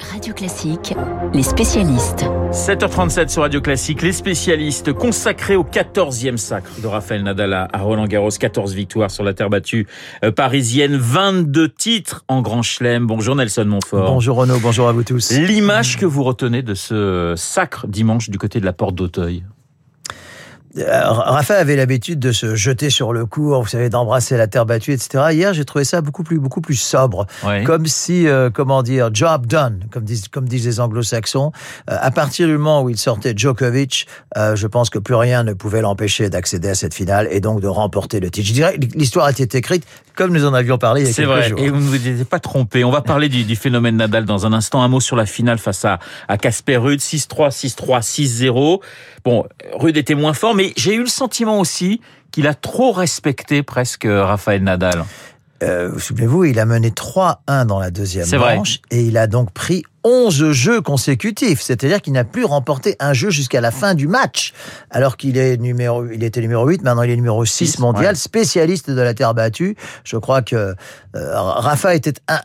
Radio Classique, les spécialistes. 7h37 sur Radio Classique, les spécialistes consacrés au 14e sacre de Raphaël Nadal à Roland Garros, 14 victoires sur la terre battue euh, parisienne, 22 titres en Grand Chelem. Bonjour Nelson Montfort. Bonjour Renaud, bonjour à vous tous. L'image que vous retenez de ce sacre dimanche du côté de la porte d'Auteuil Raphaël avait l'habitude de se jeter sur le cours, vous savez, d'embrasser la terre battue, etc. Hier, j'ai trouvé ça beaucoup plus, beaucoup plus sobre, comme si, euh, comment dire, job done, comme disent, comme disent les Anglo-Saxons. Euh, à partir du moment où il sortait Djokovic, je pense que plus rien ne pouvait l'empêcher d'accéder à cette finale et donc de remporter le titre. Je dirais, l'histoire était écrite comme nous en avions parlé il y a quelques vrai. jours. Et vous ne vous étiez pas trompé. On va parler du, du, phénomène Nadal dans un instant. Un mot sur la finale face à à Casper Ruud, 6-3, 6-3, 6-0. Bon, Ruud était moins fort, mais j'ai eu le sentiment aussi qu'il a trop respecté presque Raphaël Nadal. Euh, vous souvenez-vous, il a mené 3-1 dans la deuxième manche et il a donc pris 11 jeux consécutifs, c'est-à-dire qu'il n'a plus remporté un jeu jusqu'à la fin du match, alors qu'il est numéro, il était numéro 8, maintenant il est numéro 6, mondial, spécialiste de la terre battue. Je crois que euh, Rafa était un,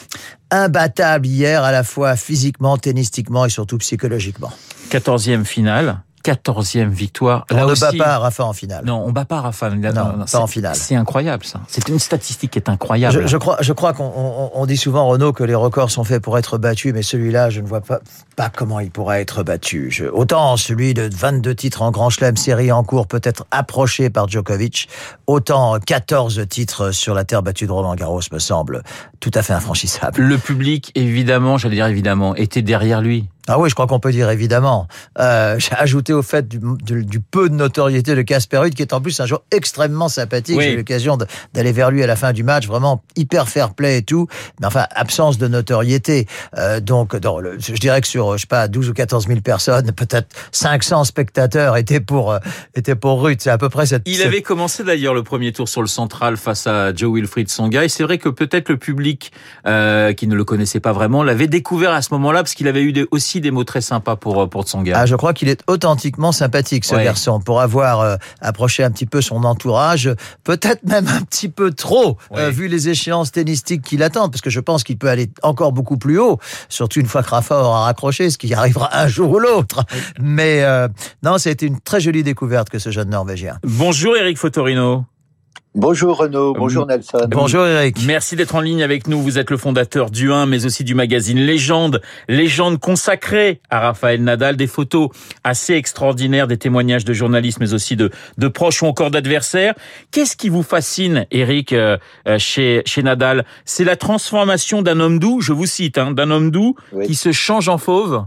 imbattable hier, à la fois physiquement, tennistiquement et surtout psychologiquement. 14e finale. 14e victoire. on ne bat pas Rafa en finale. Non, on bat pas Rafa. Non, non pas en finale. C'est incroyable ça. C'est une statistique qui est incroyable. Je, je crois, je crois qu'on on, dit souvent Renault que les records sont faits pour être battus, mais celui-là, je ne vois pas, pas comment il pourrait être battu. Je, autant celui de 22 titres en Grand Chelem, série en cours, peut être approché par Djokovic, autant 14 titres sur la terre battue de Roland Garros me semble tout à fait infranchissable. Le public, évidemment, j'allais dire évidemment, était derrière lui. Ah oui, je crois qu'on peut dire évidemment. Euh, J'ai ajouté au fait du, du, du, peu de notoriété de Casper Ruud, qui est en plus un joueur extrêmement sympathique. Oui. J'ai eu l'occasion d'aller vers lui à la fin du match, vraiment hyper fair play et tout. Mais enfin, absence de notoriété. Euh, donc, dans le, je dirais que sur, je sais pas, 12 ou 14 000 personnes, peut-être 500 spectateurs étaient pour, euh, étaient pour Ruud. C'est à peu près cette... Il avait commencé d'ailleurs le premier tour sur le central face à Joe Wilfried Songa. Et c'est vrai que peut-être le public, euh, qui ne le connaissait pas vraiment, l'avait découvert à ce moment-là, parce qu'il avait eu des, aussi des mots très sympas pour pour Tsonga. Ah, je crois qu'il est authentiquement sympathique ce ouais. garçon pour avoir euh, approché un petit peu son entourage, peut-être même un petit peu trop ouais. euh, vu les échéances tennistiques qui l'attendent parce que je pense qu'il peut aller encore beaucoup plus haut, surtout une fois que Rafa aura raccroché, ce qui arrivera un jour ou l'autre. Mais euh, non, c'était une très jolie découverte que ce jeune Norvégien. Bonjour Eric Fotorino. Bonjour Renaud, bonjour Nelson. Bonjour Eric. Merci d'être en ligne avec nous. Vous êtes le fondateur du 1, mais aussi du magazine Légende. Légende consacrée à Raphaël Nadal. Des photos assez extraordinaires, des témoignages de journalistes, mais aussi de, de proches ou encore d'adversaires. Qu'est-ce qui vous fascine, Eric, euh, chez, chez Nadal? C'est la transformation d'un homme doux, je vous cite, hein, d'un homme doux oui. qui se change en fauve?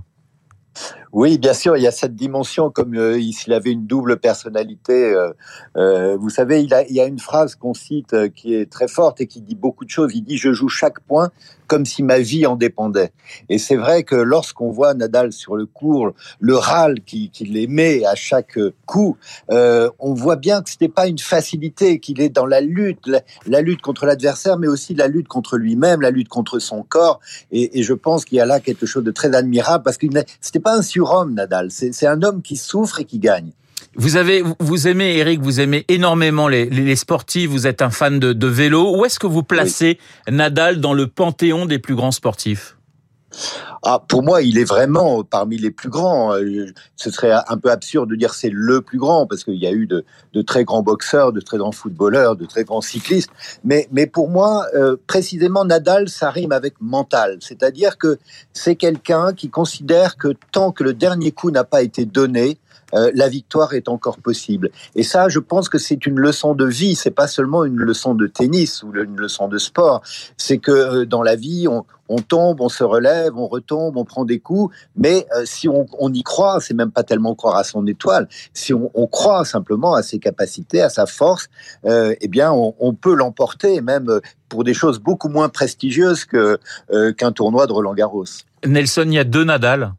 Oui, bien sûr, il y a cette dimension comme euh, s'il avait une double personnalité. Euh, euh, vous savez, il, y a une phrase qu'on cite qui est très forte et qui dit beaucoup de choses. Il dit Je joue chaque point comme si ma vie en dépendait. Et c'est vrai que lorsqu'on voit Nadal sur le court, le râle qu'il qui émet à chaque coup, on voit bien que c'était pas une facilité, qu'il est dans la lutte, la, lutte contre l'adversaire, mais aussi la lutte contre lui-même, la lutte contre son corps. Et, je pense qu'il y a là quelque chose de très admirable parce que c'était pas un surhomme, Nadal. C'est un homme qui souffre et qui gagne. Vous avez, vous aimez Eric, vous aimez énormément les, les sportifs. Vous êtes un fan de, de vélo. Où est-ce que vous placez oui. Nadal dans le panthéon des plus grands sportifs? Ah, pour moi, il est vraiment parmi les plus grands. Ce serait un peu absurde de dire c'est le plus grand parce qu'il y a eu de, très grands boxeurs, de très grands footballeurs, de très grands cyclistes. Mais, mais pour moi, euh, précisément, Nadal, ça rime avec mental. C'est-à-dire que c'est quelqu'un qui considère que tant que le dernier coup n'a pas été donné, euh, la victoire est encore possible. Et ça, je pense que c'est une leçon de vie. C'est pas seulement une leçon de tennis ou une leçon de sport. C'est que euh, dans la vie, on, tombe, on se relève, on retombe, on prend des coups. Mais euh, si on, y croit, c'est même pas tellement croire à son étoile. Si on, croit simplement à ses capacités, à sa force, eh bien, on, peut l'emporter, même pour des choses beaucoup moins prestigieuses qu'un tournoi de Roland Garros. Nelson, il y a deux Nadal.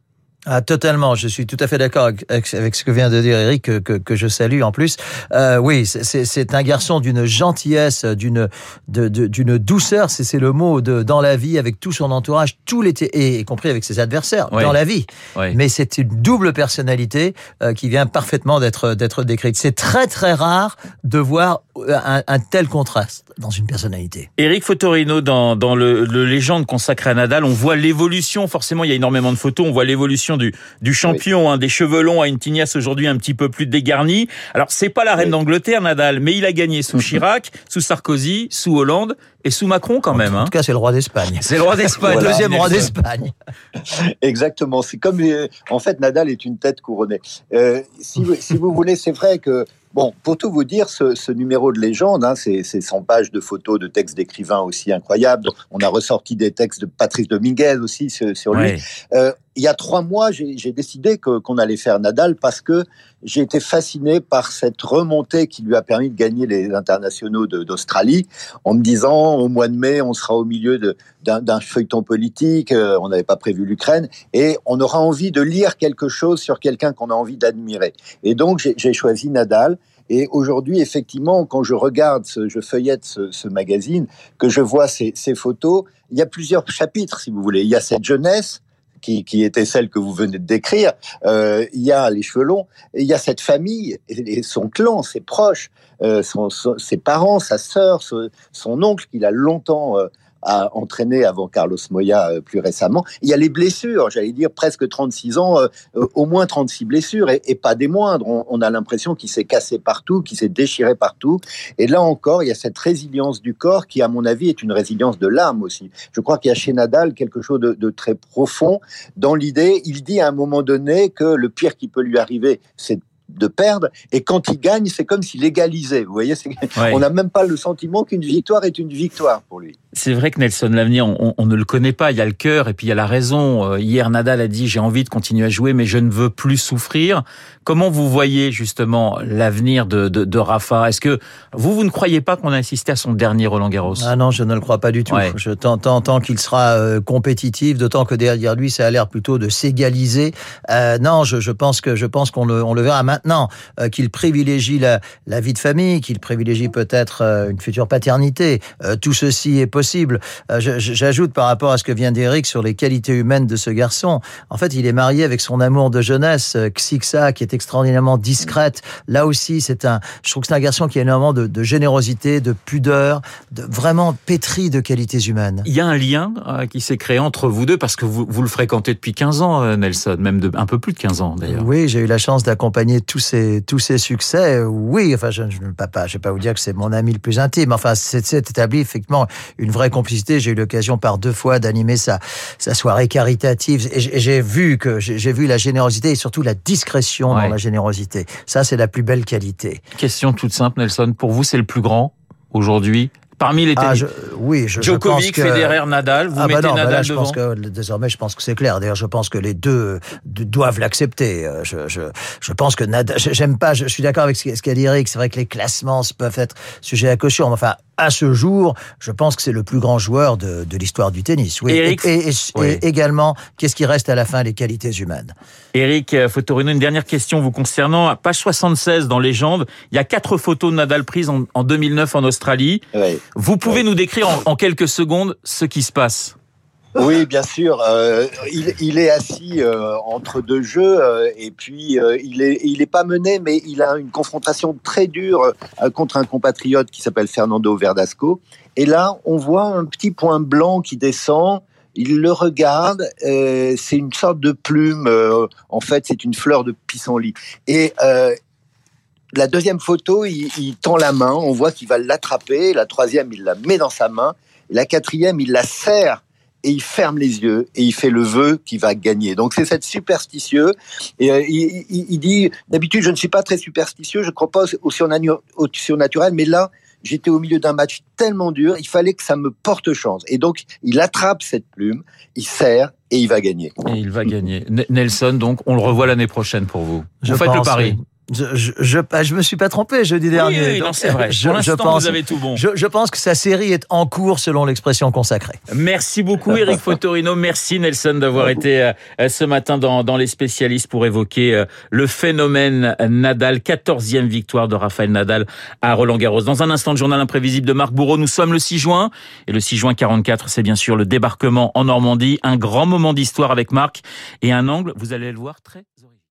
Ah, totalement. Je suis tout à fait d'accord avec, ce que vient de dire Eric, que, que, que je salue en plus. Euh, oui, c'est un garçon d'une gentillesse, d'une d'une douceur. C'est le mot de dans la vie, avec tout son entourage, tout l'été, et y compris avec ses adversaires dans la vie. Mais c'est une double personnalité euh, qui vient parfaitement d'être d'être décrite. C'est très très rare de voir un, un, tel contraste dans une personnalité. Eric Fotorino, dans, dans le, le légende consacré à Nadal, on voit l'évolution. Forcément, il y a énormément de photos. On voit l'évolution du, du champion, hein, des cheveux longs à une tignasse aujourd'hui un petit peu plus dégarnie. Alors, c'est pas la reine d'Angleterre, Nadal, mais il a gagné sous Chirac, sous Sarkozy, sous Hollande et sous Macron quand même. En tout hein. cas, c'est le roi d'Espagne. C'est le roi d'Espagne, deuxième roi d'Espagne. Exactement. C'est comme, euh, en fait, Nadal est une tête couronnée. Euh, si, si vous voulez, c'est vrai que Bon, pour tout vous dire, ce, numéro de légende, hein, c'est 100 pages de photos, de textes d'écrivains aussi incroyables. On a ressorti des textes de Patrice Dominguez aussi sur, lui. Euh, il y a trois mois, j'ai décidé qu'on allait faire Nadal parce que j'ai été fasciné par cette remontée qui lui a permis de gagner les internationaux d'Australie, en me disant au mois de mai, on sera au milieu d'un feuilleton politique, euh, on n'avait pas prévu l'Ukraine, et on aura envie de lire quelque chose sur quelqu'un qu'on a envie d'admirer. Et donc j'ai choisi Nadal. Et aujourd'hui, effectivement, quand je regarde, je feuillette ce, magazine, que je vois ces, photos, il y a plusieurs chapitres, si vous voulez. Il y a cette jeunesse, qui, était celle que vous venez de décrire. Euh, il y a les cheveux longs, il y a cette famille et son clan, ses proches, euh, ses parents, sa sœur, son, oncle qu'il a longtemps euh, a entraîné avant Carlos Moya euh, plus récemment. Il y a les blessures, j'allais dire presque 36 ans, euh, euh, au moins 36 blessures et, pas des moindres. On, a l'impression qu'il s'est cassé partout, qu'il s'est déchiré partout. Et là encore, il y a cette résilience du corps qui, à mon avis, est une résilience de l'âme aussi. Je crois qu'il y a chez Nadal quelque chose de, de très profond dans l'idée. Il dit à un moment donné que le pire qui peut lui arriver, c'est de perdre. Et quand il gagne, c'est comme s'il égalisait. Vous voyez, on n'a même pas le sentiment qu'une victoire est une victoire pour lui. C'est vrai que Nelson L'avenir, on, ne le connaît pas. Il y a le cœur et puis il y a la raison. Euh, hier, Nadal a dit j'ai envie de continuer à jouer, mais je ne veux plus souffrir. Comment vous voyez justement l'avenir de, de, Rafa? Est-ce que vous, vous ne croyez pas qu'on a assisté à son dernier Roland Garros? Ah non, je ne le crois pas du tout. Je tant, tant qu'il sera euh, compétitif, d'autant que derrière lui, ça a l'air plutôt de s'égaliser. Euh, non, je, je, pense que je pense qu'on le, on le verra maintenant euh, qu'il privilégie la, la, vie de famille, qu'il privilégie peut-être euh, une future paternité. tout ceci est possible. J'ajoute par rapport à ce que vient d'Eric sur les qualités humaines de ce garçon. En fait, il est marié avec son amour de jeunesse, Xixa, qui est extraordinairement discrète. Là aussi, c'est un, je trouve que c'est un garçon qui a énormément de, de, générosité, de pudeur, de vraiment pétri de qualités humaines. Il y a un lien euh, qui s'est créé entre vous deux parce que vous, vous le fréquentez depuis 15 ans, euh, Nelson, même de, un peu plus de 15 ans d'ailleurs. Oui, j'ai eu la chance d'accompagner tous ces, tous ces succès. Oui, enfin, je ne je, pas, je vais pas vous dire que c'est mon ami le plus intime. Enfin, c'est établi effectivement une vraie complicité. J'ai eu l'occasion par deux fois d'animer sa, sa soirée caritative et j'ai vu que j'ai vu la générosité et surtout la discrétion la générosité. Ça, c'est la plus belle qualité. Question toute simple, Nelson. Pour vous, c'est le plus grand aujourd'hui Parmi les ah, oui, je, Djokovic, je Federer, Nadal, vous ah bah mettez bah Nadal je pense que désormais, je pense que c'est clair. D'ailleurs, je pense que les deux doivent l'accepter. Euh, je, je, je, pense que Nadal, j'aime pas. Je, suis d'accord avec ce qu'a dit Eric. C'est vrai que les classements peuvent être sujets à caution. Enfin, à ce jour, je pense que c'est le plus grand joueur de, de l'histoire du tennis. Oui. Eric, et, également, qu'est-ce qui reste à la fin Les qualités humaines? Eric Fotorino, une dernière question vous concernant. Page 76 dans Légende, il y a quatre photos de Nadal prises en, en 2009 en Australie. Vous pouvez nous décrire en, en quelques secondes ce qui se passe? Oui, bien sûr. Euh, il, est assis euh, entre deux jeux euh, et puis il est il est pas mené, mais il a une confrontation très dure contre un compatriote qui s'appelle Fernando Verdasco. Et là, on voit un petit point blanc qui descend. Il le regarde. c'est une sorte de plume. en fait, c'est une fleur de pissenlit. Et la deuxième photo, il, il tend la main. On voit qu'il va l'attraper. La troisième, il la met dans sa main. La quatrième, il la serre et il ferme les yeux et il fait le vœu qu'il va gagner. Donc c'est cette superstitieux. Et euh, il, il, dit d'habitude je ne suis pas très superstitieux, je ne crois pas au, surnaturel, mais là j'étais au milieu d'un match tellement dur, il fallait que ça me porte chance. Et donc il attrape cette plume, il serre et il va gagner. Et il va gagner. Nelson, donc on le revoit l'année prochaine pour vous. Je vous faites le pari. Je, je, je, ah, je, me suis pas trompé jeudi dernier. Oui, non, c'est vrai. Je, Pour je pense, vous avez tout bon. Je, pense que sa série est en cours selon l'expression consacrée. Merci beaucoup Eric Fotorino. Merci Nelson d'avoir été euh, ce matin dans, dans les spécialistes pour évoquer euh, le phénomène Nadal. 14e victoire de Rafael Nadal à Roland Garros. Dans un instant, le journal imprévisible de Marc Bourreau. Nous sommes le 6 juin et le 6 juin 44, c'est bien sûr le débarquement en Normandie. Un grand moment d'histoire avec Marc et un angle, vous allez le voir, très